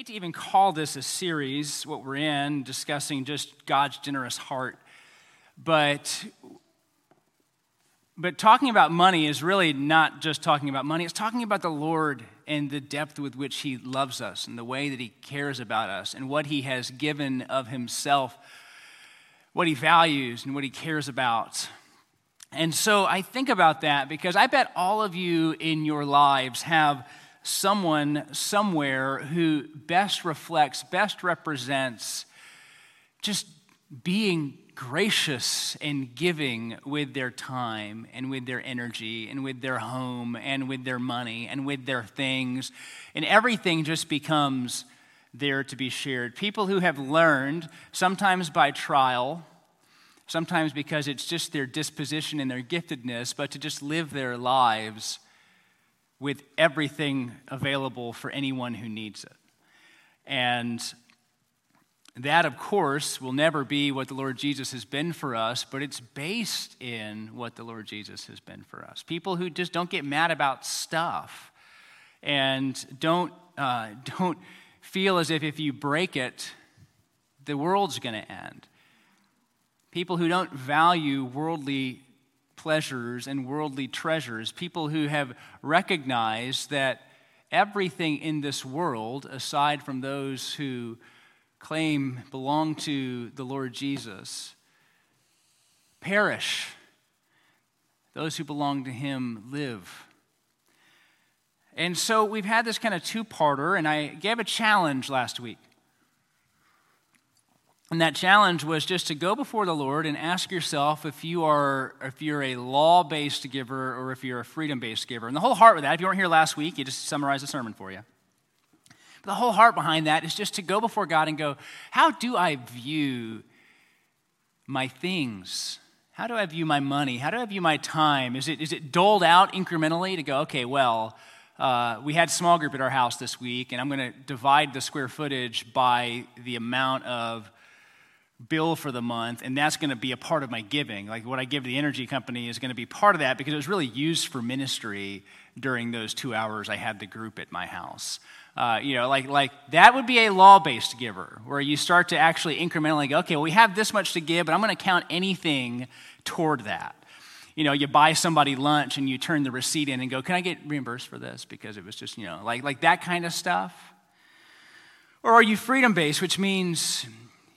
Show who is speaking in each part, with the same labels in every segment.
Speaker 1: hate to even call this a series, what we're in, discussing just God's generous heart, but but talking about money is really not just talking about money, it's talking about the Lord and the depth with which He loves us and the way that He cares about us and what He has given of Himself, what He values and what He cares about. And so I think about that because I bet all of you in your lives have someone somewhere who best reflects, best represents just being gracious and giving with their time and with their energy and with their home and with their money and with their things. And everything just becomes there to be shared. People who have learned, sometimes by trial, sometimes because it's just their disposition and their giftedness, but to just live their lives with everything available for anyone who needs it. And that, of course, will never be what the Lord Jesus has been for us, but it's based in what the Lord Jesus has been for us. People who just don't get mad about stuff and don't, uh, don't feel as if if you break it, the world's going to end. People who don't value worldly pleasures and worldly treasures. People who have recognized that everything in this world, aside from those who claim belong to the Lord Jesus, perish. Those who belong to Him live. And so we've had this kind of two parter, and I gave a challenge last week. And that challenge was just to go before the Lord and ask yourself if you are if you're a law-based giver or if you're a freedom-based giver. And the whole heart with that, if you weren't here last week, you just summarized the sermon for you. But the whole heart behind that is just to go before God and go, how do I view my things? How do I view my money? How do I view my time? Is it, is it doled out incrementally to go, okay, well, uh, we had small group at our house this week, and I'm going to divide the square footage by the amount of bill for the month, and that's going to be a part of my giving. Like what I give to the energy company is going to be part of that because it was really used for ministry during those two hours I had the group at my house. Uh, you know, like, like that would be a law based giver where you start to actually incrementally go, okay, well, we have this much to give, but I'm going to count anything toward that. You know, you buy somebody lunch and you turn the receipt in and go, can I get reimbursed for this? Because it was just, you know, like, like that kind of stuff. Or are you freedom based, which means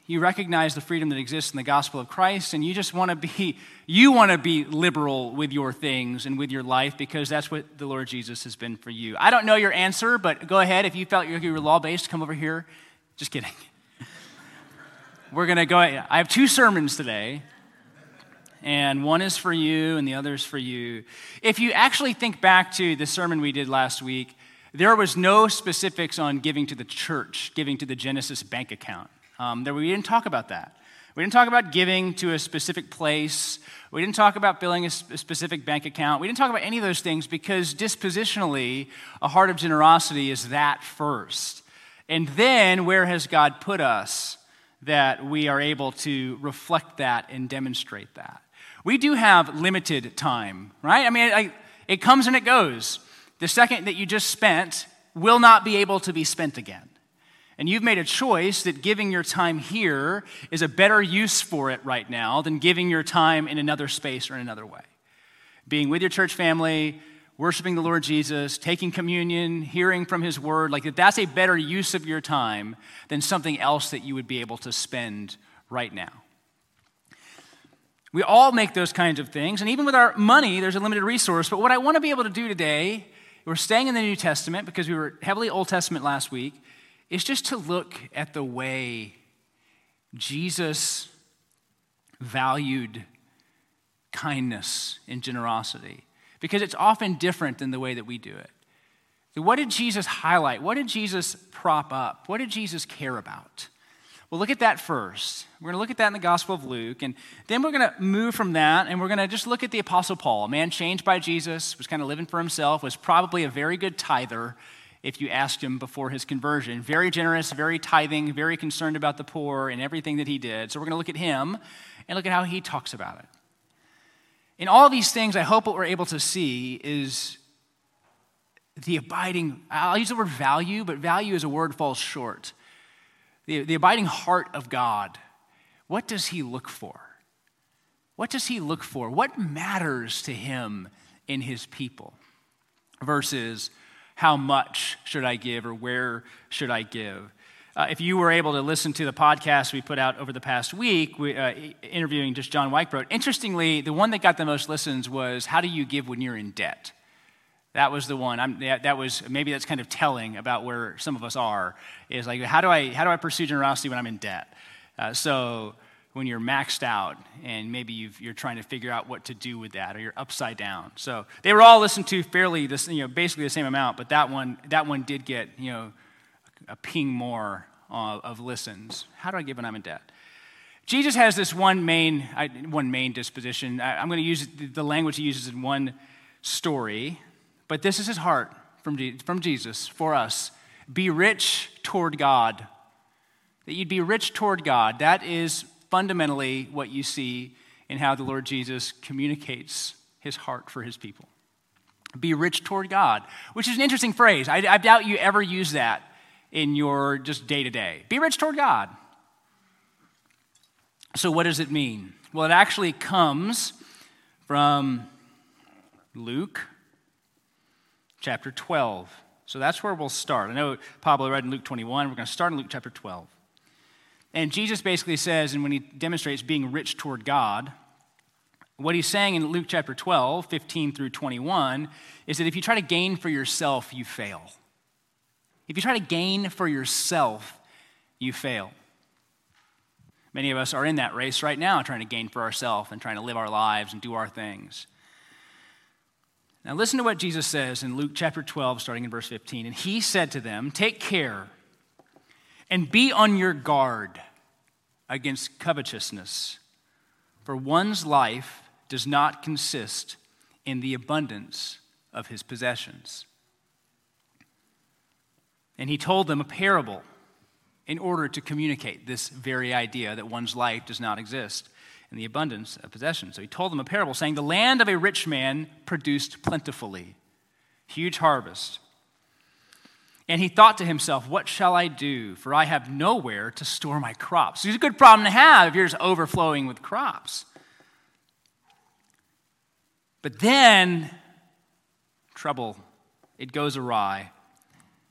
Speaker 1: you recognize the freedom that exists in the gospel of Christ, and you just want to be you want to be liberal with your things and with your life because that's what the Lord Jesus has been for you. I don't know your answer, but go ahead. If you felt you were law based, come over here. Just kidding. We're gonna go. I have two sermons today, and one is for you, and the other is for you. If you actually think back to the sermon we did last week, there was no specifics on giving to the church, giving to the Genesis bank account. Um, there, we didn't talk about that. We didn't talk about giving to a specific place. We didn't talk about billing a, a specific bank account. We didn't talk about any of those things because dispositionally, a heart of generosity is that first. And then, where has God put us that we are able to reflect that and demonstrate that? We do have limited time, right? I mean, I, it comes and it goes. The second that you just spent will not be able to be spent again. And you've made a choice that giving your time here is a better use for it right now than giving your time in another space or in another way. Being with your church family, worshiping the Lord Jesus, taking communion, hearing from his word, like that that's a better use of your time than something else that you would be able to spend right now. We all make those kinds of things, and even with our money, there's a limited resource. But what I want to be able to do today, we're staying in the New Testament because we were heavily Old Testament last week is just to look at the way Jesus valued kindness and generosity because it's often different than the way that we do it. So what did Jesus highlight? What did Jesus prop up? What did Jesus care about? Well, look at that first. We're going to look at that in the Gospel of Luke, and then we're going to move from that, and we're going to just look at the Apostle Paul, a man changed by Jesus, was kind of living for himself, was probably a very good tither, if you asked him before his conversion. Very generous, very tithing, very concerned about the poor and everything that he did. So we're going to look at him and look at how he talks about it. In all these things, I hope what we're able to see is the abiding, I'll use the word value, but value as a word falls short. The, the abiding heart of God, what does he look for? What does he look for? What matters to him in his people? Versus how much should I give or where should I give? Uh, if you were able to listen to the podcast we put out over the past week, we, uh, interviewing just John Weichbrot, interestingly, the one that got the most listens was How do you give when you're in debt? That was the one. I'm, that was maybe that's kind of telling about where some of us are. Is like how do I how do I pursue generosity when I'm in debt? Uh, so when you're maxed out and maybe you are trying to figure out what to do with that or you're upside down. So they were all listened to fairly, this, you know, basically the same amount, but that one that one did get you know a ping more uh, of listens. How do I give when I'm in debt? Jesus has this one main one main disposition. I, I'm going to use the language he uses in one story but this is his heart from, from Jesus for us. Be rich toward God. That you'd be rich toward God. That is fundamentally what you see in how the Lord Jesus communicates his heart for his people. Be rich toward God, which is an interesting phrase. I, I doubt you ever use that in your just day to day. Be rich toward God. So, what does it mean? Well, it actually comes from Luke chapter 12. So that's where we'll start. I know Pablo read in Luke 21. We're going to start in Luke chapter 12. And Jesus basically says, and when he demonstrates being rich toward God, what he's saying in Luke chapter 12, 15 through 21, is that if you try to gain for yourself, you fail. If you try to gain for yourself, you fail. Many of us are in that race right now, trying to gain for ourselves and trying to live our lives and do our things. Now, listen to what Jesus says in Luke chapter 12, starting in verse 15. And he said to them, Take care and be on your guard against covetousness, for one's life does not consist in the abundance of his possessions. And he told them a parable in order to communicate this very idea that one's life does not exist in the abundance of possessions. So he told them a parable saying, The land of a rich man produced plentifully, huge harvest. And he thought to himself, What shall I do? For I have nowhere to store my crops. It's a good problem to have if you're just overflowing with crops. But then, trouble, it goes awry.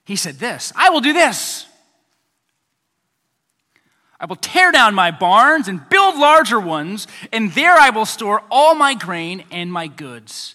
Speaker 1: He said, This, I will do this. I will tear down my barns and build larger ones, and there I will store all my grain and my goods.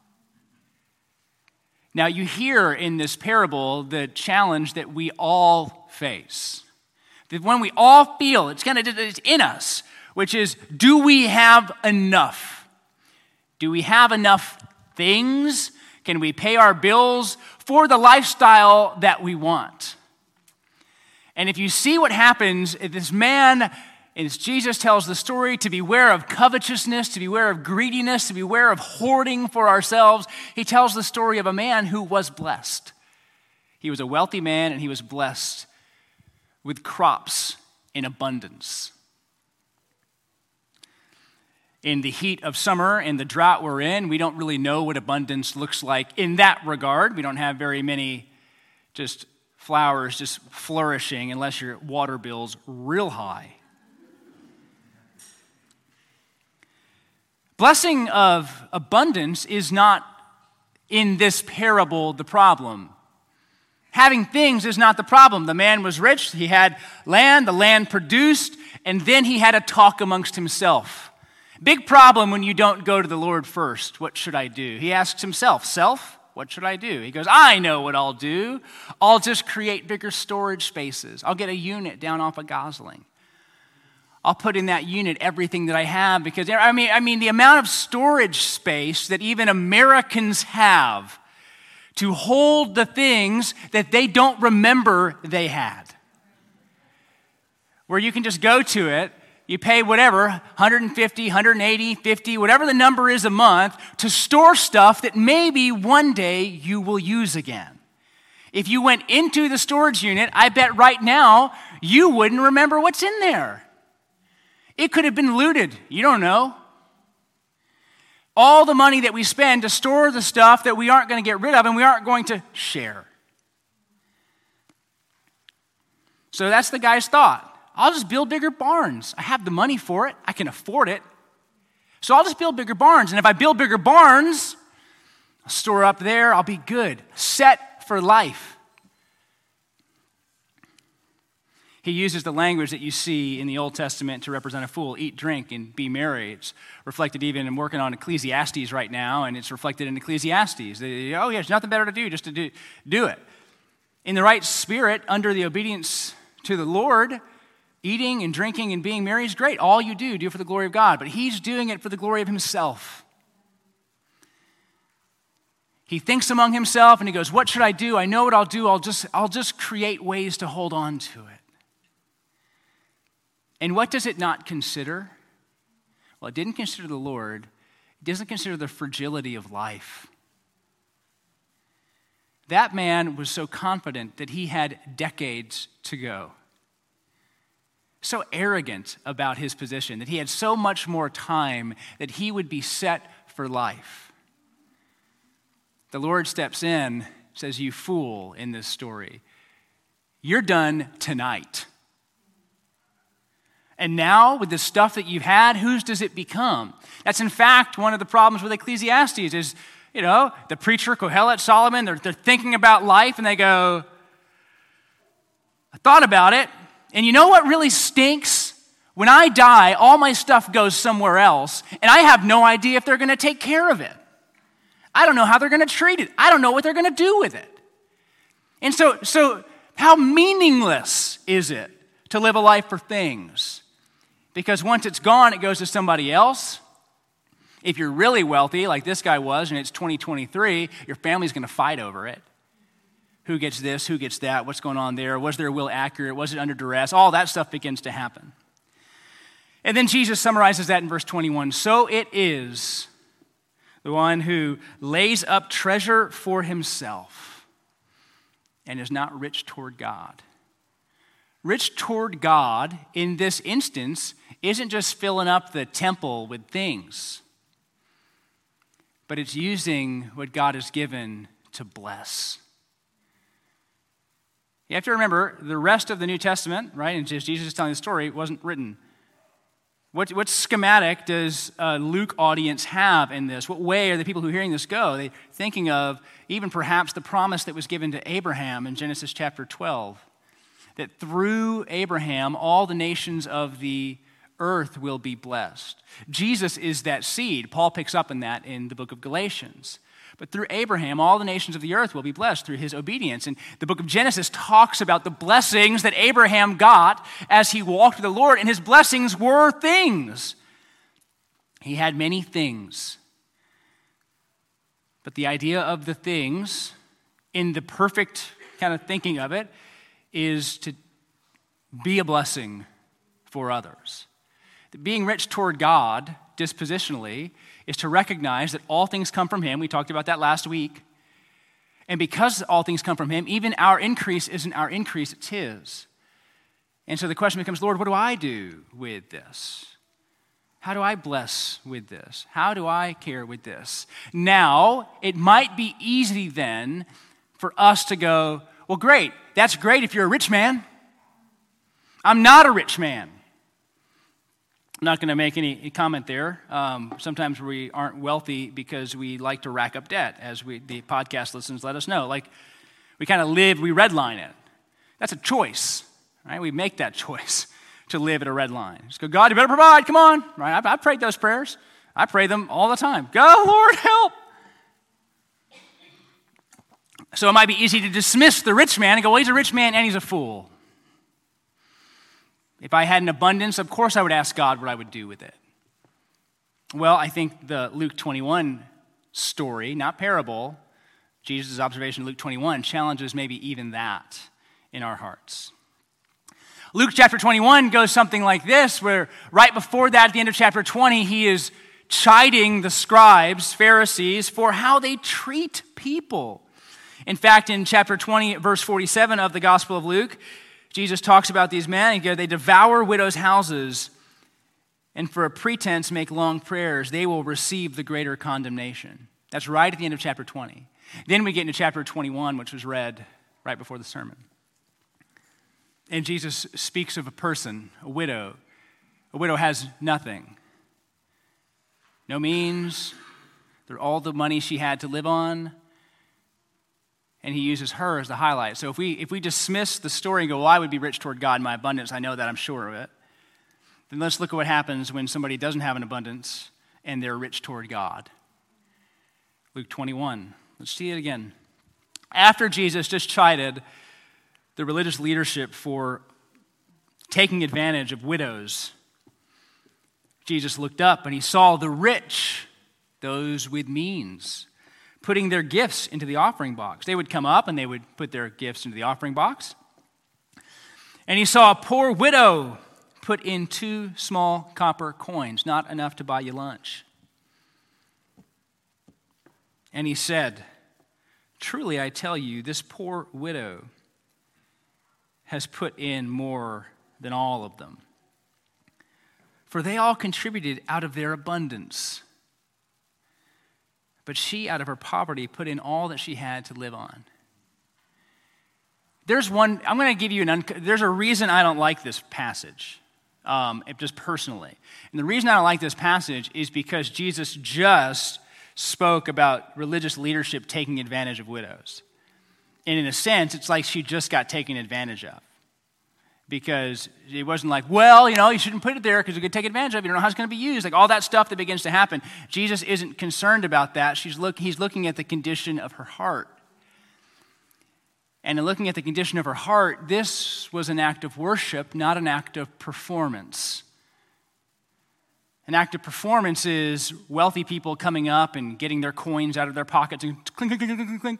Speaker 1: Now, you hear in this parable the challenge that we all face. That when we all feel, it's kind of it's in us, which is do we have enough? Do we have enough things? Can we pay our bills for the lifestyle that we want? And if you see what happens, if this man, as Jesus tells the story, to beware of covetousness, to beware of greediness, to beware of hoarding for ourselves, he tells the story of a man who was blessed. He was a wealthy man and he was blessed with crops in abundance. In the heat of summer and the drought we're in, we don't really know what abundance looks like in that regard. We don't have very many just flowers just flourishing unless your water bill's real high. Blessing of abundance is not in this parable the problem. Having things is not the problem. The man was rich, he had land, the land produced, and then he had a talk amongst himself. Big problem when you don't go to the Lord first. What should I do? He asks himself, Self? What should I do? He goes, I know what I'll do. I'll just create bigger storage spaces. I'll get a unit down off of Gosling. I'll put in that unit everything that I have because I mean, I mean the amount of storage space that even Americans have to hold the things that they don't remember they had. Where you can just go to it, you pay whatever, 150, 180, 50, whatever the number is a month to store stuff that maybe one day you will use again. If you went into the storage unit, I bet right now you wouldn't remember what's in there. It could have been looted. You don't know. All the money that we spend to store the stuff that we aren't going to get rid of and we aren't going to share. So that's the guy's thought. I'll just build bigger barns. I have the money for it, I can afford it. So I'll just build bigger barns. And if I build bigger barns, I'll store up there, I'll be good, set for life. He uses the language that you see in the Old Testament to represent a fool eat, drink, and be merry. It's reflected even in working on Ecclesiastes right now, and it's reflected in Ecclesiastes. They, oh, yeah, there's nothing better to do, just to do, do it. In the right spirit, under the obedience to the Lord, eating and drinking and being merry is great. All you do, do it for the glory of God. But he's doing it for the glory of himself. He thinks among himself and he goes, What should I do? I know what I'll do. I'll just, I'll just create ways to hold on to it. And what does it not consider? Well, it didn't consider the Lord, it doesn't consider the fragility of life. That man was so confident that he had decades to go. So arrogant about his position that he had so much more time that he would be set for life. The Lord steps in, says, You fool, in this story. You're done tonight. And now, with the stuff that you've had, whose does it become? That's in fact one of the problems with Ecclesiastes is, you know, the preacher, Kohelet, Solomon, they're, they're thinking about life and they go, I thought about it. And you know what really stinks? When I die, all my stuff goes somewhere else, and I have no idea if they're going to take care of it. I don't know how they're going to treat it. I don't know what they're going to do with it. And so, so how meaningless is it to live a life for things? Because once it's gone, it goes to somebody else. If you're really wealthy, like this guy was, and it's 2023, your family's going to fight over it. Who gets this? Who gets that? What's going on there? Was their will accurate? Was it under duress? All that stuff begins to happen. And then Jesus summarizes that in verse 21 So it is the one who lays up treasure for himself and is not rich toward God. Rich toward God in this instance isn't just filling up the temple with things, but it's using what God has given to bless. You have to remember the rest of the New Testament, right? And just Jesus is telling the story, wasn't written. What, what schematic does a Luke audience have in this? What way are the people who are hearing this go? Are they thinking of even perhaps the promise that was given to Abraham in Genesis chapter 12 that through Abraham, all the nations of the earth will be blessed. Jesus is that seed. Paul picks up in that in the book of Galatians. But through Abraham, all the nations of the earth will be blessed through his obedience. And the book of Genesis talks about the blessings that Abraham got as he walked with the Lord, and his blessings were things. He had many things. But the idea of the things, in the perfect kind of thinking of it, is to be a blessing for others. Being rich toward God, dispositionally, is to recognize that all things come from Him. We talked about that last week. And because all things come from Him, even our increase isn't our increase, it's His. And so the question becomes Lord, what do I do with this? How do I bless with this? How do I care with this? Now, it might be easy then for us to go, well, great. That's great if you're a rich man. I'm not a rich man. I'm not going to make any comment there. Um, sometimes we aren't wealthy because we like to rack up debt, as we, the podcast listeners let us know. Like, we kind of live, we redline it. That's a choice, right? We make that choice to live at a red line. Just go, God, you better provide, come on, right? I, I prayed those prayers. I pray them all the time. Go, Lord, help. So it might be easy to dismiss the rich man and go, well, he's a rich man and he's a fool. If I had an abundance, of course I would ask God what I would do with it. Well, I think the Luke 21 story, not parable, Jesus' observation in Luke 21 challenges maybe even that in our hearts. Luke chapter 21 goes something like this, where right before that, at the end of chapter 20, he is chiding the scribes, Pharisees, for how they treat people. In fact, in chapter 20, verse 47 of the Gospel of Luke, Jesus talks about these men. They devour widows' houses, and for a pretense make long prayers. They will receive the greater condemnation. That's right at the end of chapter 20. Then we get into chapter 21, which was read right before the sermon. And Jesus speaks of a person, a widow. A widow has nothing no means, all the money she had to live on. And he uses her as the highlight. So if we, if we dismiss the story and go, well, I would be rich toward God in my abundance, I know that, I'm sure of it. Then let's look at what happens when somebody doesn't have an abundance and they're rich toward God. Luke 21. Let's see it again. After Jesus just chided the religious leadership for taking advantage of widows Jesus looked up and he saw the rich, those with means, putting their gifts into the offering box. They would come up and they would put their gifts into the offering box. And he saw a poor widow put in two small copper coins, not enough to buy you lunch. And he said, Truly I tell you, this poor widow has put in more than all of them for they all contributed out of their abundance. But she, out of her poverty, put in all that she had to live on. There's one, I'm going to give you an, un, there's a reason I don't like this passage, um, just personally. And the reason I don't like this passage is because Jesus just spoke about religious leadership taking advantage of widows. And in a sense, it's like she just got taken advantage of because it wasn't like, well, you know, you shouldn't put it there because you could take advantage of it. You don't know how it's going to be used. Like all that stuff that begins to happen. Jesus isn't concerned about that. She's look, he's looking at the condition of her heart. And in looking at the condition of her heart, this was an act of worship, not an act of performance. An act of performance is wealthy people coming up and getting their coins out of their pockets and clink, clink, clink, clink, clink,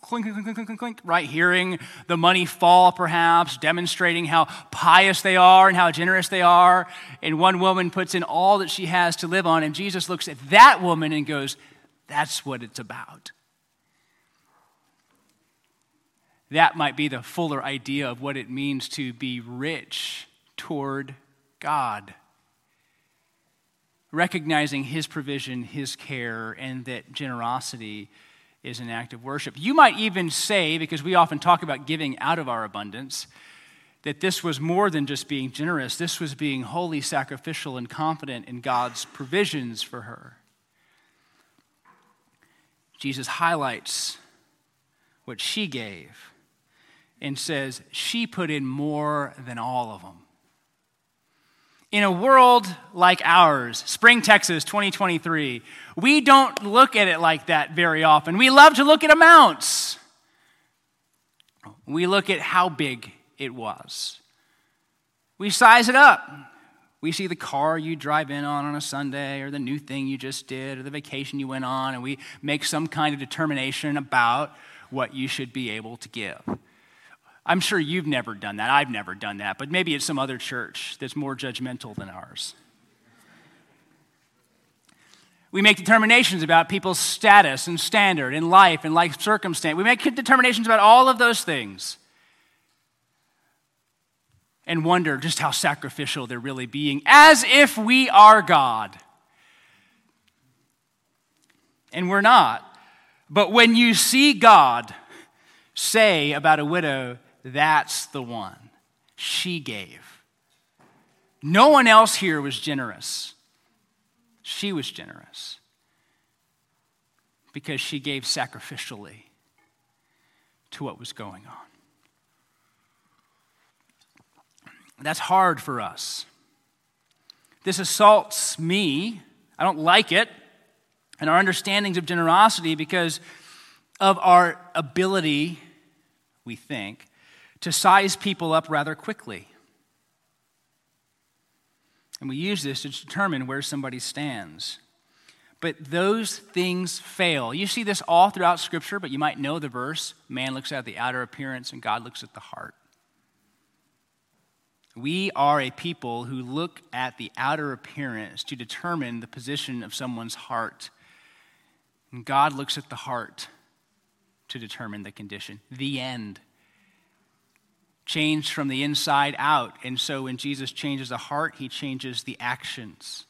Speaker 1: clink, clink, clink, clink, clink, right? Hearing the money fall, perhaps, demonstrating how pious they are and how generous they are. And one woman puts in all that she has to live on, and Jesus looks at that woman and goes, That's what it's about. That might be the fuller idea of what it means to be rich toward God. Recognizing His provision, His care, and that generosity is an act of worship. You might even say, because we often talk about giving out of our abundance, that this was more than just being generous. This was being wholly sacrificial and confident in God's provisions for her. Jesus highlights what she gave and says she put in more than all of them. In a world like ours, Spring, Texas, 2023, we don't look at it like that very often. We love to look at amounts. We look at how big it was. We size it up. We see the car you drive in on on a Sunday, or the new thing you just did, or the vacation you went on, and we make some kind of determination about what you should be able to give. I'm sure you've never done that. I've never done that, but maybe it's some other church that's more judgmental than ours. We make determinations about people's status and standard in life and life circumstance. We make determinations about all of those things and wonder just how sacrificial they're really being, as if we are God. And we're not. But when you see God say about a widow, that's the one. She gave. No one else here was generous. She was generous because she gave sacrificially to what was going on. That's hard for us. This assaults me. I don't like it. And our understandings of generosity because of our ability, we think, to size people up rather quickly. And we use this to determine where somebody stands. But those things fail. You see this all throughout Scripture, but you might know the verse man looks at the outer appearance and God looks at the heart. We are a people who look at the outer appearance to determine the position of someone's heart. And God looks at the heart to determine the condition. The end. Changed from the inside out. And so when Jesus changes the heart, he changes the actions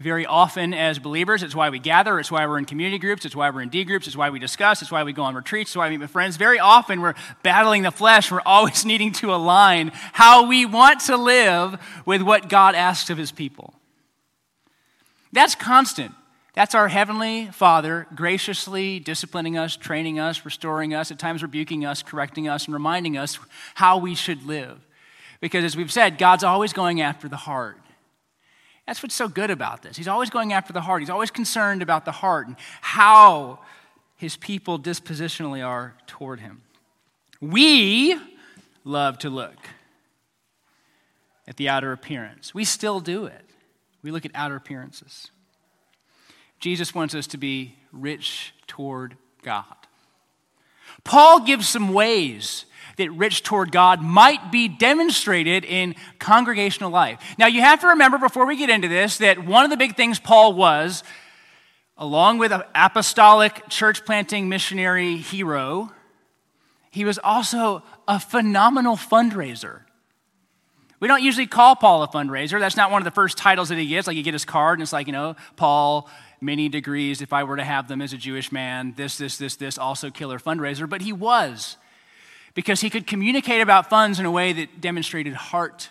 Speaker 1: very often as believers. It's why we gather, it's why we're in community groups, it's why we're in D groups, it's why we discuss, it's why we go on retreats, it's why we meet with friends. Very often we're battling the flesh, we're always needing to align how we want to live with what God asks of his people. That's constant. That's our Heavenly Father graciously disciplining us, training us, restoring us, at times rebuking us, correcting us, and reminding us how we should live. Because as we've said, God's always going after the heart. That's what's so good about this. He's always going after the heart, he's always concerned about the heart and how his people dispositionally are toward him. We love to look at the outer appearance. We still do it. We look at outer appearances. Jesus wants us to be rich toward God. Paul gives some ways that rich toward God might be demonstrated in congregational life. Now, you have to remember before we get into this that one of the big things Paul was, along with an apostolic church planting missionary hero, he was also a phenomenal fundraiser. We don't usually call Paul a fundraiser. That's not one of the first titles that he gets. Like you get his card and it's like, you know, Paul, many degrees, if I were to have them as a Jewish man, this, this, this, this, also killer fundraiser. But he was because he could communicate about funds in a way that demonstrated heart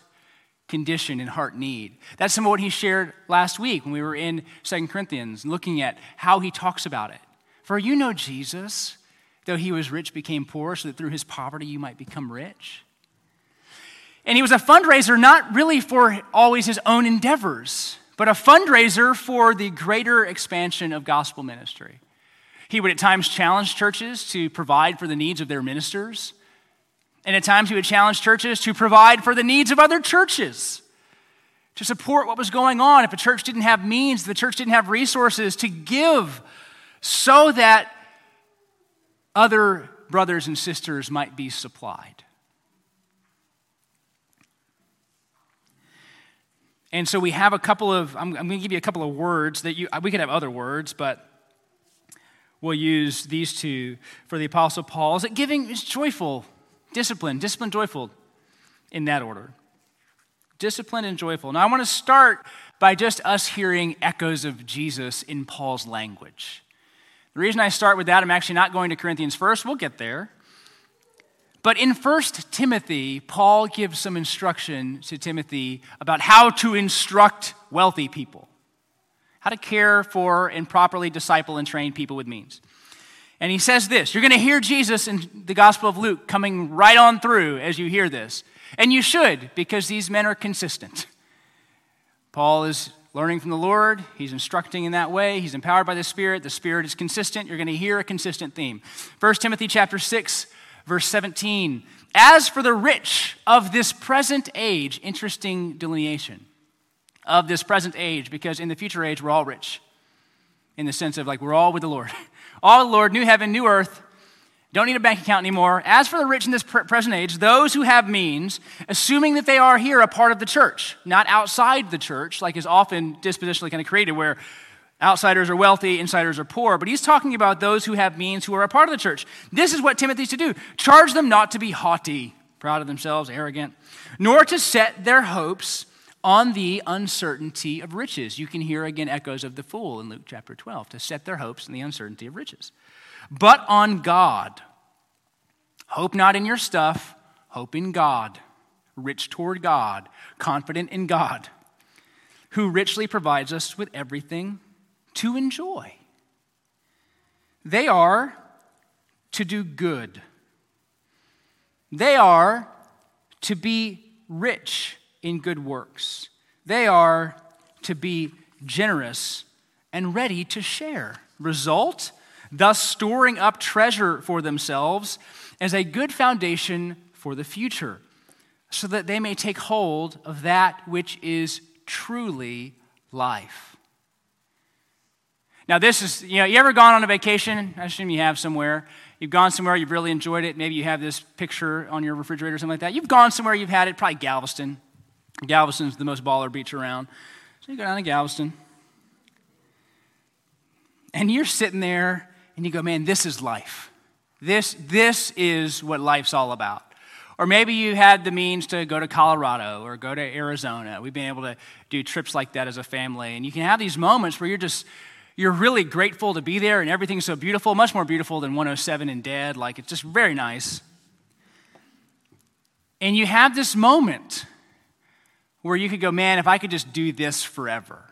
Speaker 1: condition and heart need. That's some of what he shared last week when we were in Second Corinthians, looking at how he talks about it. For you know Jesus, though he was rich, became poor, so that through his poverty you might become rich. And he was a fundraiser not really for always his own endeavors, but a fundraiser for the greater expansion of gospel ministry. He would at times challenge churches to provide for the needs of their ministers. And at times, he would challenge churches to provide for the needs of other churches, to support what was going on. If a church didn't have means, the church didn't have resources to give so that other brothers and sisters might be supplied. And so we have a couple of, I'm, I'm, going to give you a couple of words that you, uh, we could have other words, but we'll use these two for the Apostle Paul. Is it giving is joyful Discipline, discipline, joyful, in that order. Discipline and joyful. Now, I want to start by just us hearing echoes of Jesus in Paul's language. The reason I start with that, I'm actually not going to Corinthians first, we'll get there. But in 1 Timothy, Paul gives some instruction to Timothy about how to instruct wealthy people, how to care for and properly disciple and train people with means. And he says this You're going to hear Jesus in the Gospel of Luke coming right on through as you hear this. And you should, because these men are consistent. Paul is learning from the Lord. He's instructing in that way. He's empowered by the Spirit. The Spirit is consistent. You're going to hear a consistent theme. 1 Timothy chapter 6, verse 17. As for the rich of this present age, interesting delineation of this present age, because in the future age, we're all rich in the sense of like we're all with the Lord. All the Lord, new heaven, new earth. Don't need a bank account anymore. As for the rich in this present age, those who have means, assuming that they are here a part of the church, not outside the church, like is often dispositionally kind of created, where outsiders are wealthy, insiders are poor. But he's talking about those who have means who are a part of the church. This is what Timothy's to do charge them not to be haughty, proud of themselves, arrogant, nor to set their hopes on the uncertainty of riches. You can hear again echoes of the fool in Luke chapter 12 to set their hopes in the uncertainty of riches. But on God. Hope not in your stuff, hope in God. Rich toward God, confident in God, who richly provides us with everything to enjoy. They are to do good. They are to be rich in good works. They are to be generous and ready to share. Result, thus storing up treasure for themselves as a good foundation for the future, so that they may take hold of that which is truly life. Now, this is, you know, you ever gone on a vacation? I assume you have somewhere. You've gone somewhere, you've really enjoyed it. Maybe you have this picture on your refrigerator or something like that. You've gone somewhere, you've had it, probably Galveston. Galveston's the most baller beach around. So you go down to Galveston. And you're sitting there and you go, man, this is life. This, this is what life's all about. Or maybe you had the means to go to Colorado or go to Arizona. We've been able to do trips like that as a family. And you can have these moments where you're just, you're really grateful to be there and everything's so beautiful, much more beautiful than 107 and Dead. Like, it's just very nice. And you have this moment where you could go, man, if I could just do this forever.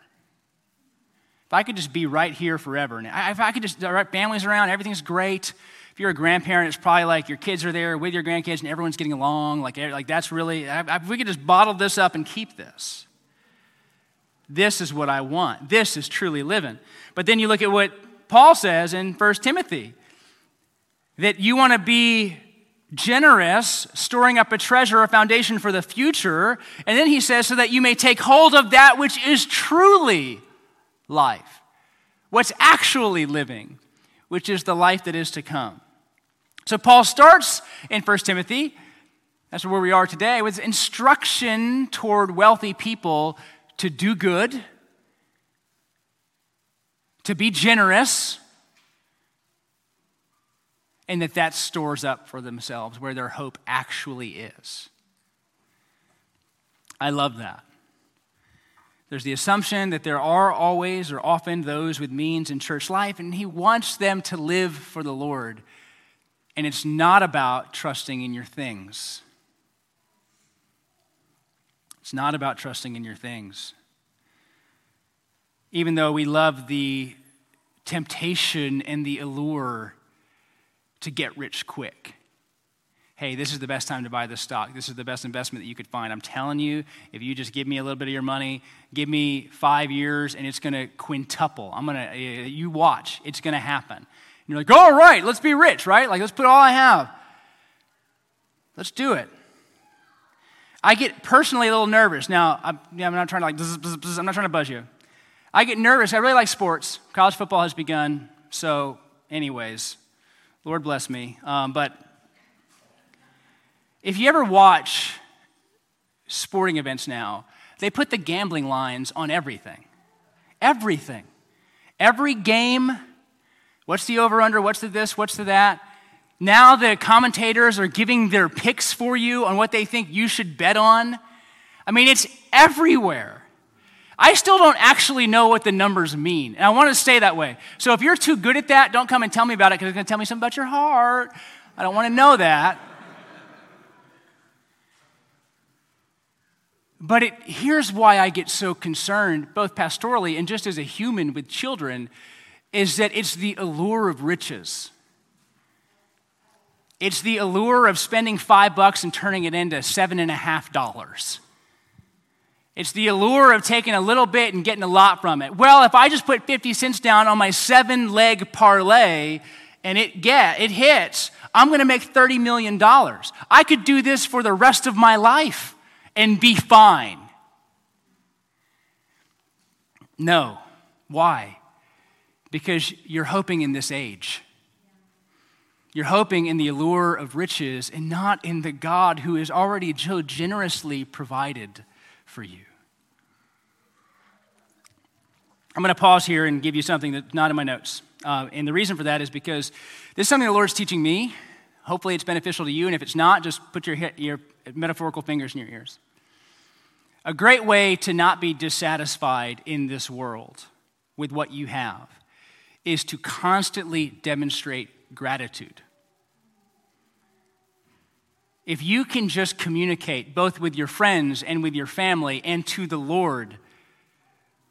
Speaker 1: If I could just be right here forever. And if I could just, the families around, everything's great. If you're a grandparent, it's probably like your kids are there with your grandkids and everyone's getting along. Like, like that's really, if we could just bottle this up and keep this. This is what I want. This is truly living. But then you look at what Paul says in 1 Timothy that you want to be generous, storing up a treasure, a foundation for the future. And then he says, so that you may take hold of that which is truly life, what's actually living, which is the life that is to come. So Paul starts in 1 Timothy, that's where we are today, with instruction toward wealthy people to do good, to be generous, and that that stores up for themselves where their hope actually is. I love that. There's the assumption that there are always or often those with means in church life, and he wants them to live for the Lord and it's not about trusting in your things. It's not about trusting in your things. Even though we love the temptation and the allure to get rich quick. Hey, this is the best time to buy this stock. This is the best investment that you could find. I'm telling you, if you just give me a little bit of your money, give me five years, and it's going to quintuple. I'm going to, eh, eh, you watch, it's going to happen And you're like, all right, let's be rich, right? Like, let's put all I have. Let's do it. I get personally a little nervous. Now, I'm, I'm not trying to like, bzz, bzz, bzz, I'm not trying to buzz you. I get nervous. I really like sports. College football has begun. So, anyways, Lord bless me. Um, but if you ever watch sporting events now, they put the gambling lines on everything. Everything. Every game What's the over under? What's the this? What's the that? Now the commentators are giving their picks for you on what they think you should bet on. I mean, it's everywhere. I still don't actually know what the numbers mean. And I want to stay that way. So if you're too good at that, don't come and tell me about it because it's going to tell me something about your heart. I don't want to know that. But it, here's why I get so concerned, both pastorally and just as a human with children, is that it's the allure of riches. It's the allure of spending five bucks and turning it into seven and a half dollars. It's the allure of taking a little bit and getting a lot from it. Well, if I just put 50 cents down on my seven leg parlay and it get it hits, I'm going to make 30 million dollars. I could do this for the rest of my life and be fine. No. Why? because you're hoping in this age. You're hoping in the allure of riches and not in the God who has already so generously provided for you. I'm going to pause here and give you something that's not in my notes. Uh, and the reason for that is because this is something the Lord's teaching me. Hopefully, it's beneficial to you. And if it's not, just put your, your metaphorical fingers in your ears. A great way to not be dissatisfied in this world with what you have is to constantly demonstrate gratitude. If you can just communicate both with your friends and with your family and to the Lord,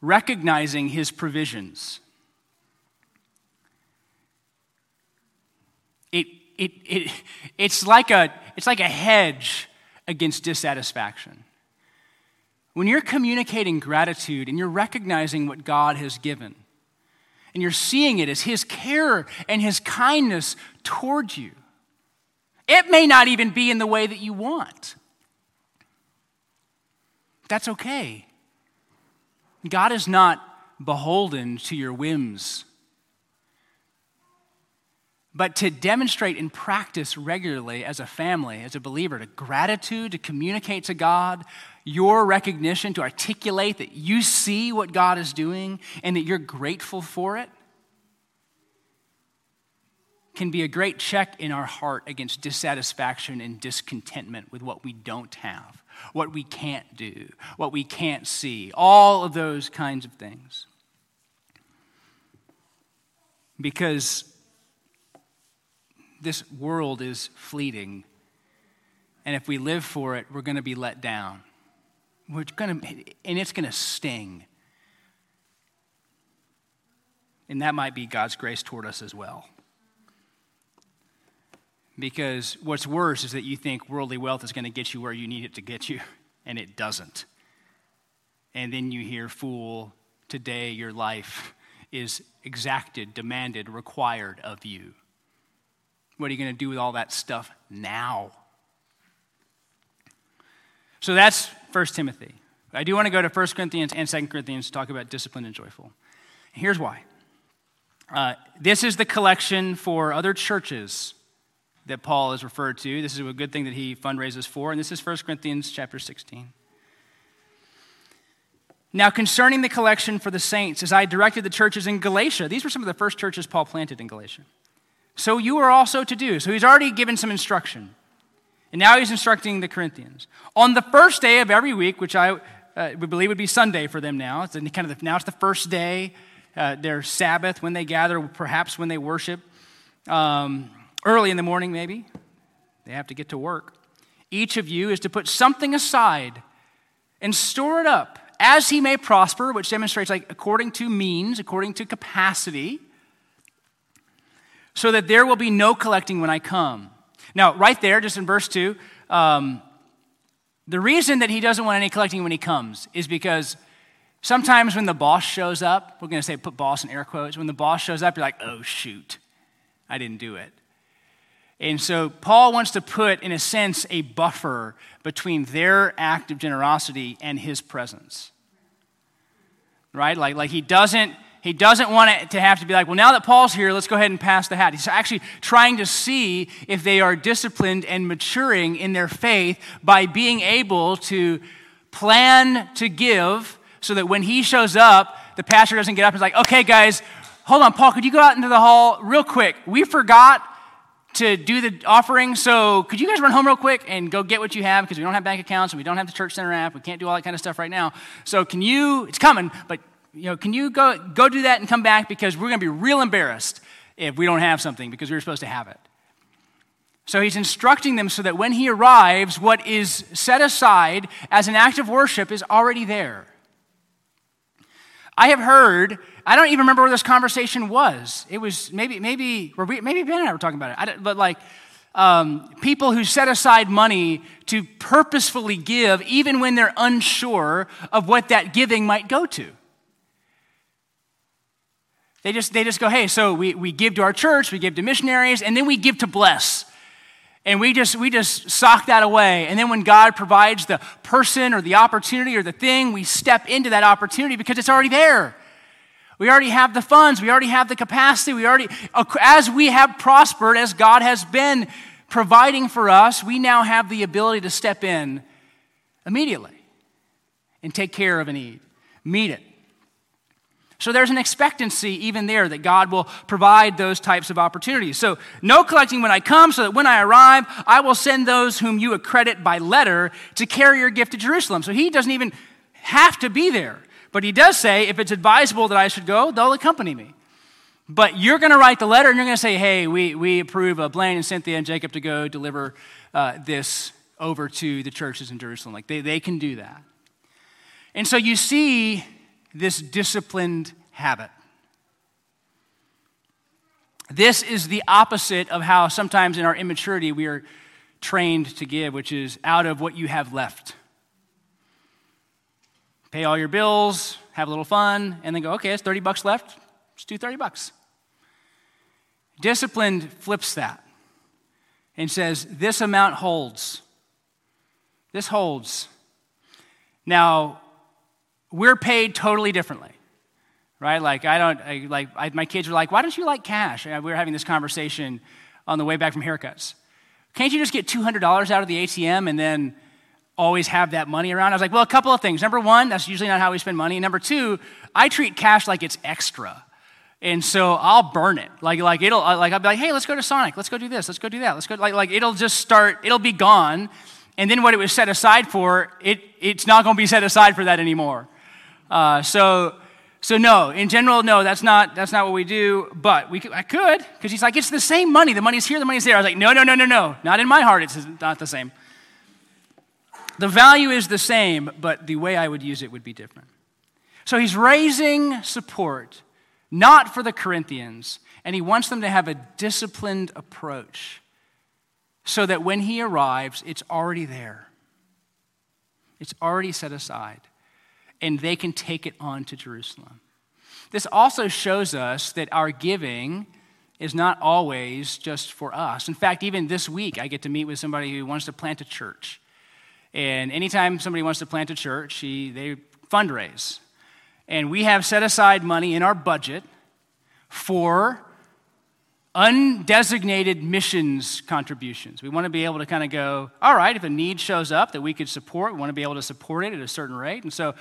Speaker 1: recognizing His provisions, it, it, it, it's, like a, it's like a hedge against dissatisfaction. When you're communicating gratitude and you're recognizing what God has given, and you're seeing it as His care and His kindness toward you. It may not even be in the way that you want. That's okay. God is not beholden to your whims. But to demonstrate and practice regularly as a family, as a believer, to gratitude, to communicate to God, your recognition, to articulate that you see what God is doing and that you're grateful for it, can be a great check in our heart against dissatisfaction and discontentment with what we don't have, what we can't do, what we can't see, all of those kinds of things. Because this world is fleeting. And if we live for it, we're going to be let down. We're to, and it's going to sting. And that might be God's grace toward us as well. Because what's worse is that you think worldly wealth is going to get you where you need it to get you, and it doesn't. And then you hear, Fool, today your life is exacted, demanded, required of you. What are you going to do with all that stuff now? So that's 1 Timothy. I do want to go to 1 Corinthians and 2 Corinthians to talk about discipline and joyful. Here's why. Uh, this is the collection for other churches that Paul is referred to. This is a good thing that he fundraises for, and this is 1 Corinthians chapter 16. Now, concerning the collection for the saints, as I directed the churches in Galatia, these were some of the first churches Paul planted in Galatia. So you are also to do. So he's already given some instruction. And now he's instructing the Corinthians. On the first day of every week, which I uh, would believe would be Sunday for them now, it's kind of the, now it's the first day, uh, their Sabbath, when they gather, perhaps when they worship, um, early in the morning maybe. They have to get to work. Each of you is to put something aside and store it up as he may prosper, which demonstrates like according to means, according to capacity so that there will be no collecting when I come. Now, right there, just in verse 2, um, the reason that he doesn't want any collecting when he comes is because sometimes when the boss shows up, we're going to say put boss in air quotes, when the boss shows up, you're like, oh, shoot, I didn't do it. And so Paul wants to put, in a sense, a buffer between their act of generosity and his presence. Right? Like, like he doesn't he doesn't want it to have to be like, well, now that Paul's here, let's go ahead and pass the hat. He's actually trying to see if they are disciplined and maturing in their faith by being able to plan to give so that when he shows up, the pastor doesn't get up and is like, okay, guys, hold on, Paul, could you go out into the hall real quick? We forgot to do the offering, so could you guys run home real quick and go get what you have because we don't have bank accounts and we don't have the church center app. We can't do all that kind of stuff right now. So can you, it's coming, but you know, can you go, go do that and come back because we're going to be real embarrassed if we don't have something because we were supposed to have it. So he's instructing them so that when he arrives, what is set aside as an act of worship is already there. I have heard, I don't even remember where this conversation was. It was maybe, maybe, maybe Ben and I were talking about it, but like um, people who set aside money to purposefully give even when they're unsure of what that giving might go to. They just, they just go, hey, so we, we give to our church, we give to missionaries, and then we give to bless. And we just, we just sock that away. And then when God provides the person or the opportunity or the thing, we step into that opportunity because it's already there. We already have the funds. We already have the capacity. We already, as we have prospered, as God has been providing for us, we now have the ability to step in immediately and take care of a need, meet it. So there's an expectancy even there that God will provide those types of opportunities. So no collecting when I come, so that when I arrive, I will send those whom you accredit by letter to carry your gift to Jerusalem. So he doesn't even have to be there. But he does say, if it's advisable that I should go, they'll accompany me. But you're going to write the letter and you're going to say, hey, we, we approve of Blaine and Cynthia and Jacob to go deliver uh, this over to the churches in Jerusalem. Like they, they can do that. And so you see this disciplined habit. This is the opposite of how sometimes in our immaturity we are trained to give, which is out of what you have left. Pay all your bills, have a little fun, and then go, okay, it's 30 bucks left. Let's do 30 bucks. Disciplined flips that and says, this amount holds. This holds. Now, we're paid totally differently. right? Like, I don't, I, like, I, my kids were like, why don't you like cash? And we were having this conversation on the way back from haircuts. Can't you just get $200 out of the ATM and then always have that money around? I was like, well, a couple of things. Number one, that's usually not how we spend money. Number two, I treat cash like it's extra. And so I'll burn it. Like, like it'll, uh, like I'll be like, hey, let's go to Sonic. Let's go do this. Let's go do that. Let's go. Like, like it'll just start, it'll be gone. And then what it was set aside for, it, it's not going to be set aside for that anymore. Uh, so, so no, in general, no, that's not, that's not what we do. But we I could, because he's like, it's the same money. The money's here, the money's there. I was like, no, no, no, no, no. Not in my heart. It's not the same. The value is the same, but the way I would use it would be different. So he's raising support not for the Corinthians, and he wants them to have a disciplined approach so that when he arrives, it's already there. It's already set aside, and they can take it on to Jerusalem. This also shows us that our giving is not always just for us. In fact, even this week, I get to meet with somebody who wants to plant a church. And anytime somebody wants to plant a church, he, they fundraise. And we have set aside money in our budget for undesignated missions contributions. We want to be able to kind of go, all right, if a need shows up that we could support, we want to be able to support it at a certain rate. And so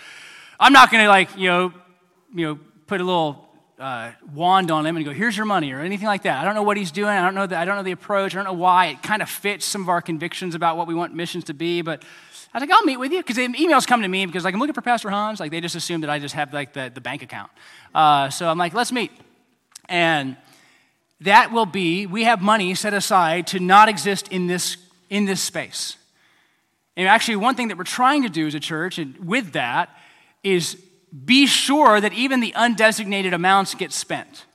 Speaker 1: I'm not going to like, you know, you know, put a little uh, wand on him and go, here's your money or anything like that. I don't know what he's doing. I don't know the, I don't know the approach. I don't know why. It kind of fits some of our convictions about what we want missions to be, but I was like, I'll meet with you because emails come to me because like I'm looking for Pastor Hans. Like they just assume that I just have like the, the bank account. Uh, so I'm like, let's meet. And that will be, we have money set aside to not exist in this, in this space. And actually, one thing that we're trying to do as a church, and with that, is be sure that even the undesignated amounts get spent.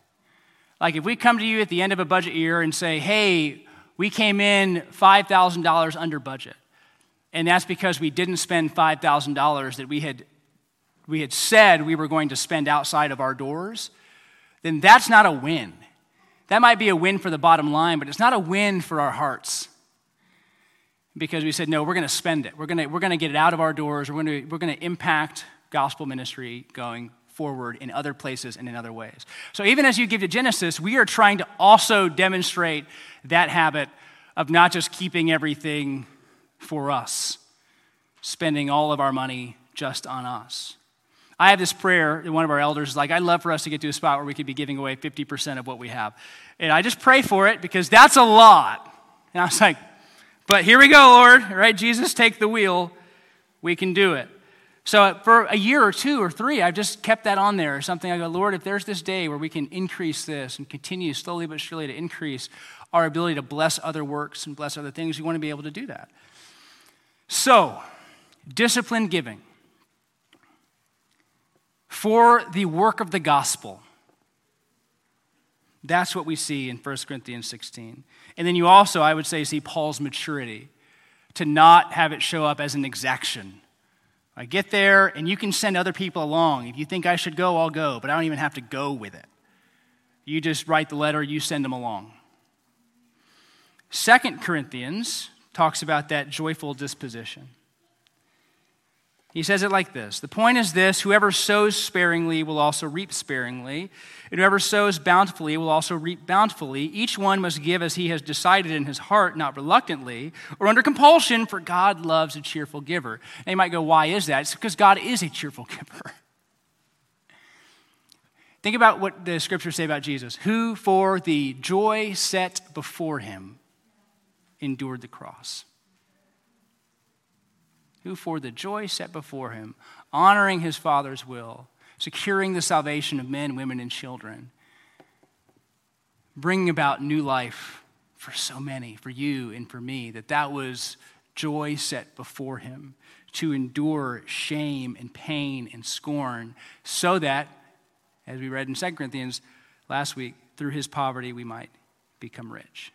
Speaker 1: Like if we come to you at the end of a budget year and say, hey, we came in $5,000 under budget and that's because we didn't spend $5,000 that we had, we had said we were going to spend outside of our doors, then that's not a win. That might be a win for the bottom line, but it's not a win for our hearts. Because we said, no, we're going to spend it. We're going to, we're going to get it out of our doors. We're going to, we're going to impact gospel ministry going forward in other places and in other ways. So even as you give to Genesis, we are trying to also demonstrate that habit of not just keeping everything for us, spending all of our money just on us. I have this prayer that one of our elders is like, I'd love for us to get to a spot where we could be giving away 50% of what we have. And I just pray for it because that's a lot. And I was like, but here we go, Lord, right? Jesus, take the wheel. We can do it. So for a year or two or three, I've just kept that on there or something. I go, Lord, if there's this day where we can increase this and continue slowly but surely to increase our ability to bless other works and bless other things, we want to be able to do that. So, disciplined giving for the work of the gospel. That's what we see in 1 Corinthians 16. And then you also, I would say, see Paul's maturity to not have it show up as an exaction. I get there and you can send other people along. If you think I should go, I'll go, but I don't even have to go with it. You just write the letter, you send them along. Second Corinthians talks about that joyful disposition. He says it like this The point is this whoever sows sparingly will also reap sparingly, and whoever sows bountifully will also reap bountifully. Each one must give as he has decided in his heart, not reluctantly or under compulsion, for God loves a cheerful giver. And you might go, Why is that? It's because God is a cheerful giver. Think about what the scriptures say about Jesus, who for the joy set before him endured the cross. Who, for the joy set before him, honoring his Father's will, securing the salvation of men, women, and children, bringing about new life for so many, for you and for me, that that was joy set before him to endure shame and pain and scorn, so that, as we read in 2 Corinthians last week, through his poverty we might become rich.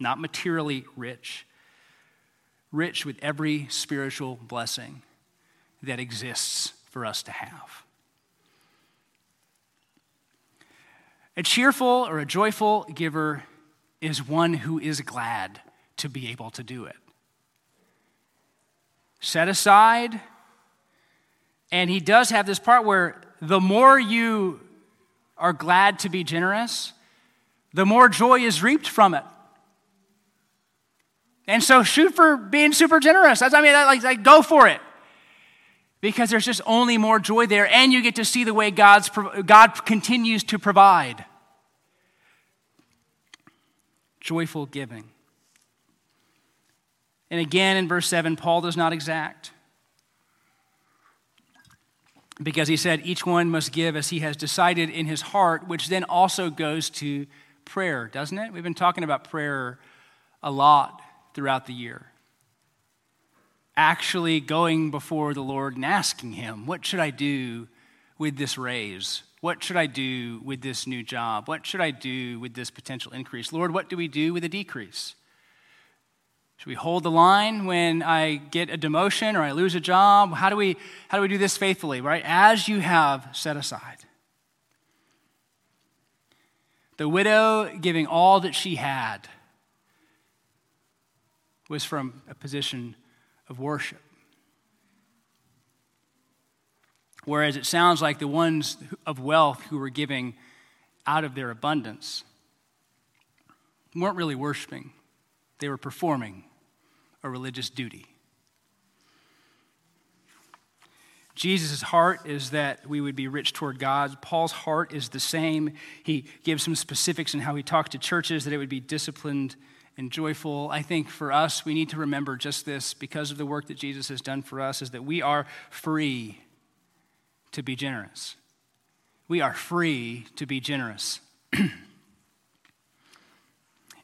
Speaker 1: Not materially rich, rich with every spiritual blessing that exists for us to have. A cheerful or a joyful giver is one who is glad to be able to do it. Set aside, and he does have this part where the more you are glad to be generous, the more joy is reaped from it. And so shoot for being super generous. That's, I mean, like, like go for it. Because there's just only more joy there, and you get to see the way God's, God continues to provide. Joyful giving. And again in verse 7, Paul does not exact. Because he said, each one must give as he has decided in his heart, which then also goes to prayer, doesn't it? We've been talking about prayer a lot throughout the year. Actually going before the Lord and asking Him, What should I do with this raise? What should I do with this new job? What should I do with this potential increase? Lord, what do we do with a decrease? Should we hold the line when I get a demotion or I lose a job? How do we, how do, we do this faithfully, right? As you have set aside. The widow giving all that she had was from a position of worship. Whereas it sounds like the ones of wealth who were giving out of their abundance weren't really worshiping, they were performing a religious duty. Jesus' heart is that we would be rich toward God. Paul's heart is the same. He gives some specifics in how he talked to churches, that it would be disciplined and joyful. I think for us, we need to remember just this because of the work that Jesus has done for us, is that we are free to be generous. We are free to be generous.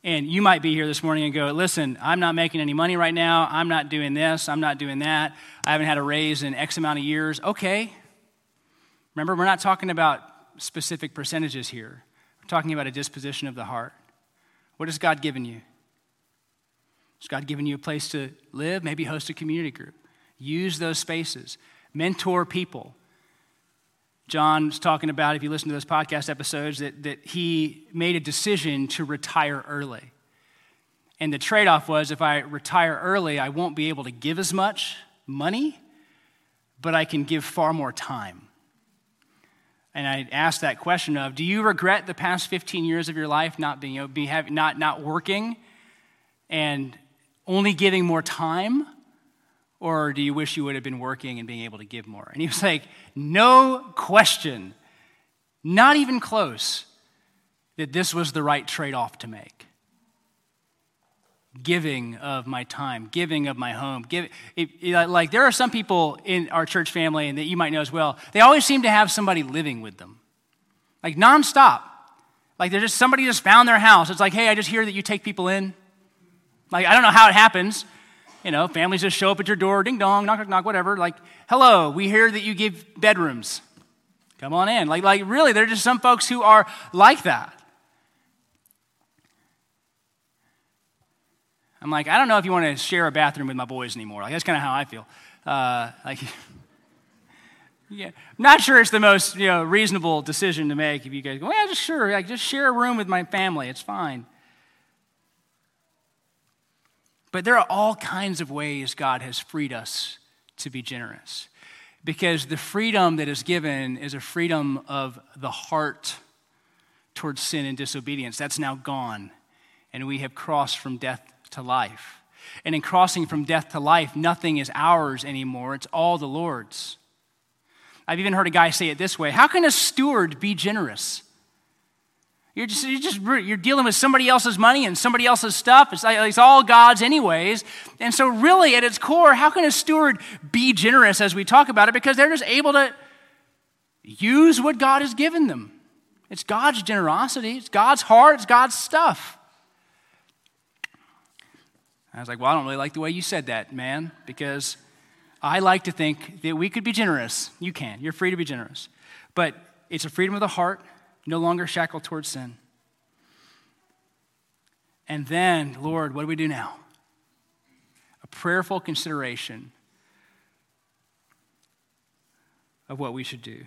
Speaker 1: and you might be here this morning and go, listen, I'm not making any money right now. I'm not doing this. I'm not doing that. I haven't had a raise in X amount of years. Okay. Remember, we're not talking about specific percentages here. We're talking about a disposition of the heart. What has God given you? Has God given you a place to live? Maybe host a community group. Use those spaces. Mentor people. John's talking about, if you listen to those podcast episodes, that, that he made a decision to retire early. And the trade off was if I retire early, I won't be able to give as much money, but I can give far more time. And I asked that question of, do you regret the past 15 years of your life not being, you know, be, have, not, not working and only giving more time? Or do you wish you would have been working and being able to give more? And he was like, No question, not even close, that this was the right trade off to make. Giving of my time, giving of my home. Give, it, it, like, there are some people in our church family, and that you might know as well, they always seem to have somebody living with them, like nonstop. Like, they're just somebody just found their house. It's like, hey, I just hear that you take people in. Like, I don't know how it happens. You know, families just show up at your door, ding dong, knock, knock, knock, whatever. Like, hello, we hear that you give bedrooms. Come on in. Like, like really, there are just some folks who are like that. I'm like, I don't know if you want to share a bathroom with my boys anymore. Like, that's kind of how I feel. Uh, like, yeah, I'm not sure it's the most you know reasonable decision to make. If you guys go, yeah, just sure, like, just share a room with my family. It's fine. But there are all kinds of ways God has freed us to be generous. Because the freedom that is given is a freedom of the heart towards sin and disobedience. That's now gone. And we have crossed from death to life. And in crossing from death to life, nothing is ours anymore, it's all the Lord's. I've even heard a guy say it this way How can a steward be generous? You're just, you're just you're dealing with somebody else's money and somebody else's stuff. It's, like, it's all God's anyways. And so, really, at its core, how can a steward be generous as we talk about it? Because they're just able to use what God has given them. It's God's generosity. It's God's heart. It's God's stuff. I was like, well, I don't really like the way you said that, man, because I like to think that we could be generous. You can. You're free to be generous. But it's a freedom of the heart no longer shackled towards sin. And then, Lord, what do we do now? A prayerful consideration of what we should do.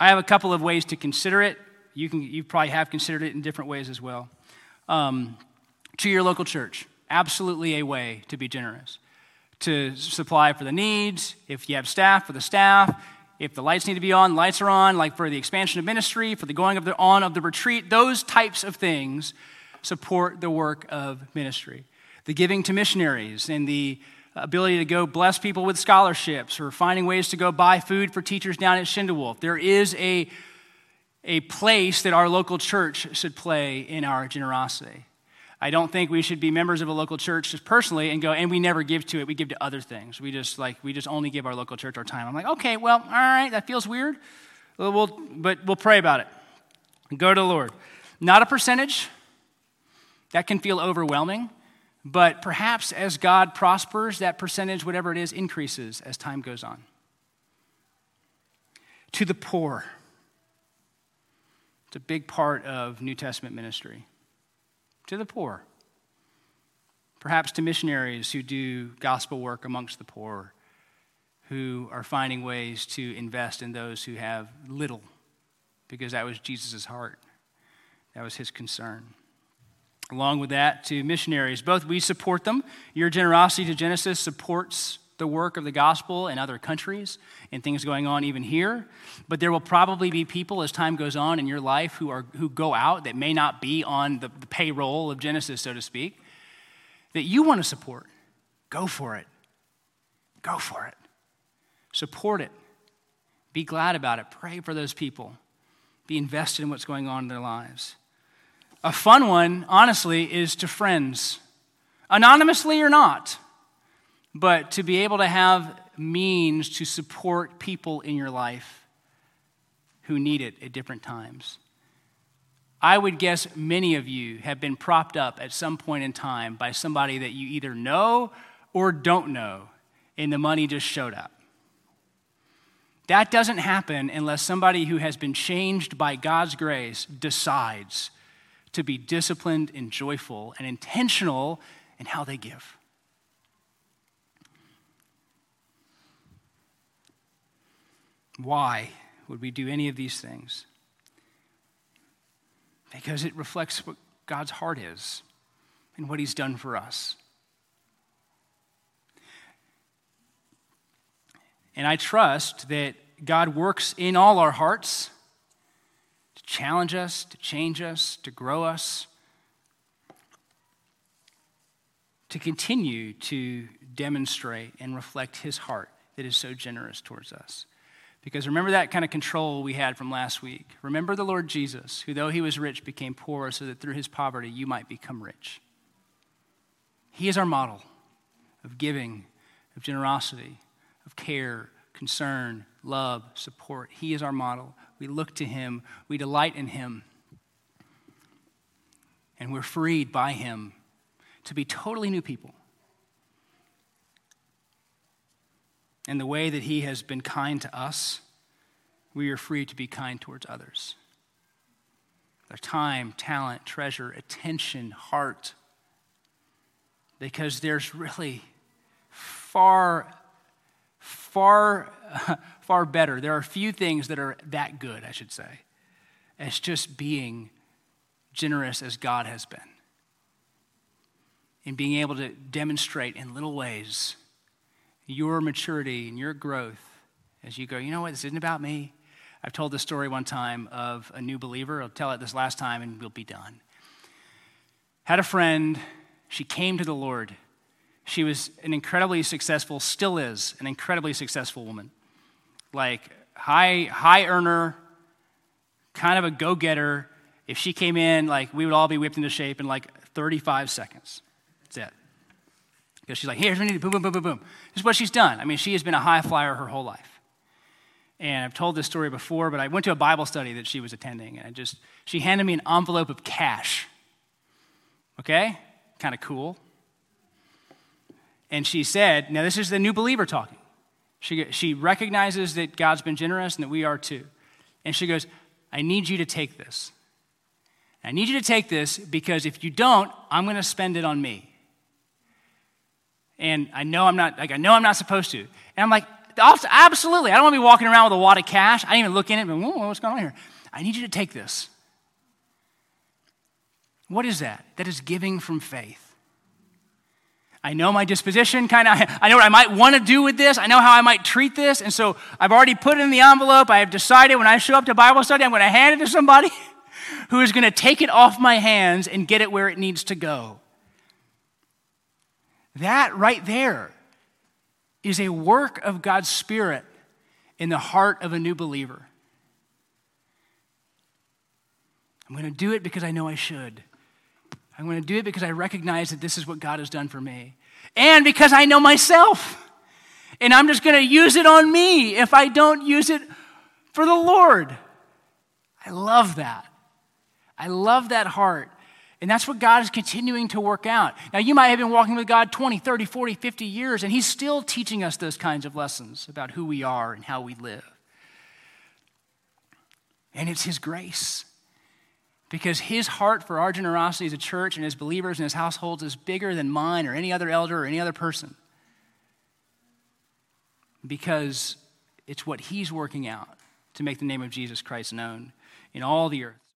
Speaker 1: I have a couple of ways to consider it. You, can, you probably have considered it in different ways as well. Um, to your local church, absolutely a way to be generous. To supply for the needs, if you have staff, for the staff, If the lights need to be on, lights are on, like for the expansion of ministry, for the going of the, on of the retreat, those types of things support the work of ministry. The giving to missionaries and the ability to go bless people with scholarships or finding ways to go buy food for teachers down at Schindewolf. There is a, a place that our local church should play in our generosity. I don't think we should be members of a local church just personally and go, and we never give to it. We give to other things. We just like, we just only give our local church our time. I'm like, okay, well, all right, that feels weird. We'll, but we'll pray about it. Go to the Lord. Not a percentage. That can feel overwhelming. But perhaps as God prospers, that percentage, whatever it is, increases as time goes on. To the poor. It's a big part of New Testament ministry to the poor, perhaps to missionaries who do gospel work amongst the poor, who are finding ways to invest in those who have little, because that was Jesus' heart, that was his concern. Along with that, to missionaries, both we support them. Your generosity to Genesis supports the work of the gospel in other countries and things going on even here. But there will probably be people as time goes on in your life who, are, who go out that may not be on the, the payroll of Genesis, so to speak, that you want to support. Go for it. Go for it. Support it. Be glad about it. Pray for those people. Be invested in what's going on in their lives. A fun one, honestly, is to friends, anonymously or not but to be able to have means to support people in your life who need it at different times. I would guess many of you have been propped up at some point in time by somebody that you either know or don't know, and the money just showed up. That doesn't happen unless somebody who has been changed by God's grace decides to be disciplined and joyful and intentional in how they give. Why would we do any of these things? Because it reflects what God's heart is and what He's done for us. And I trust that God works in all our hearts to challenge us, to change us, to grow us, to continue to demonstrate and reflect His heart that is so generous towards us. Because remember that kind of control we had from last week. Remember the Lord Jesus, who, though he was rich, became poor so that through his poverty you might become rich. He is our model of giving, of generosity, of care, concern, love, support. He is our model. We look to him, we delight in him, and we're freed by him to be totally new people. And the way that He has been kind to us, we are free to be kind towards others. Their time, talent, treasure, attention, heart. Because there's really far, far, far better. There are few things that are that good, I should say, as just being generous as God has been. In being able to demonstrate in little ways your maturity and your growth as you go, you know what, this isn't about me. I've told this story one time of a new believer. I'll tell it this last time and we'll be done. Had a friend, she came to the Lord. She was an incredibly successful, still is an incredibly successful woman. Like high, high earner, kind of a go getter. If she came in, like we would all be whipped into shape in like 35 seconds. That's it. Because she's like, here's what we need, boom, boom, boom, boom, boom. This is what she's done. I mean, she has been a high flyer her whole life. And I've told this story before, but I went to a Bible study that she was attending, and I just, she handed me an envelope of cash. Okay? Kind of cool. And she said, now this is the new believer talking. She, she recognizes that God's been generous and that we are too. And she goes, I need you to take this. I need you to take this because if you don't, I'm going to spend it on me and I know I'm not like I know I'm not supposed to. And I'm like, absolutely. I don't want to be walking around with a wad of cash. I didn't even look in it, but what's going on here? I need you to take this. What is that? That is giving from faith. I know my disposition, kind of. I know what I might want to do with this. I know how I might treat this. And so I've already put it in the envelope. I have decided when I show up to Bible study, I'm going to hand it to somebody who is going to take it off my hands and get it where it needs to go. That right there is a work of God's Spirit in the heart of a new believer. I'm going to do it because I know I should. I'm going to do it because I recognize that this is what God has done for me. And because I know myself. And I'm just going to use it on me if I don't use it for the Lord. I love that. I love that heart. And that's what God is continuing to work out. Now, you might have been walking with God 20, 30, 40, 50 years, and He's still teaching us those kinds of lessons about who we are and how we live. And it's His grace. Because His heart for our generosity as a church and as believers and His households is bigger than mine or any other elder or any other person. Because it's what He's working out to make the name of Jesus Christ known in all the earth.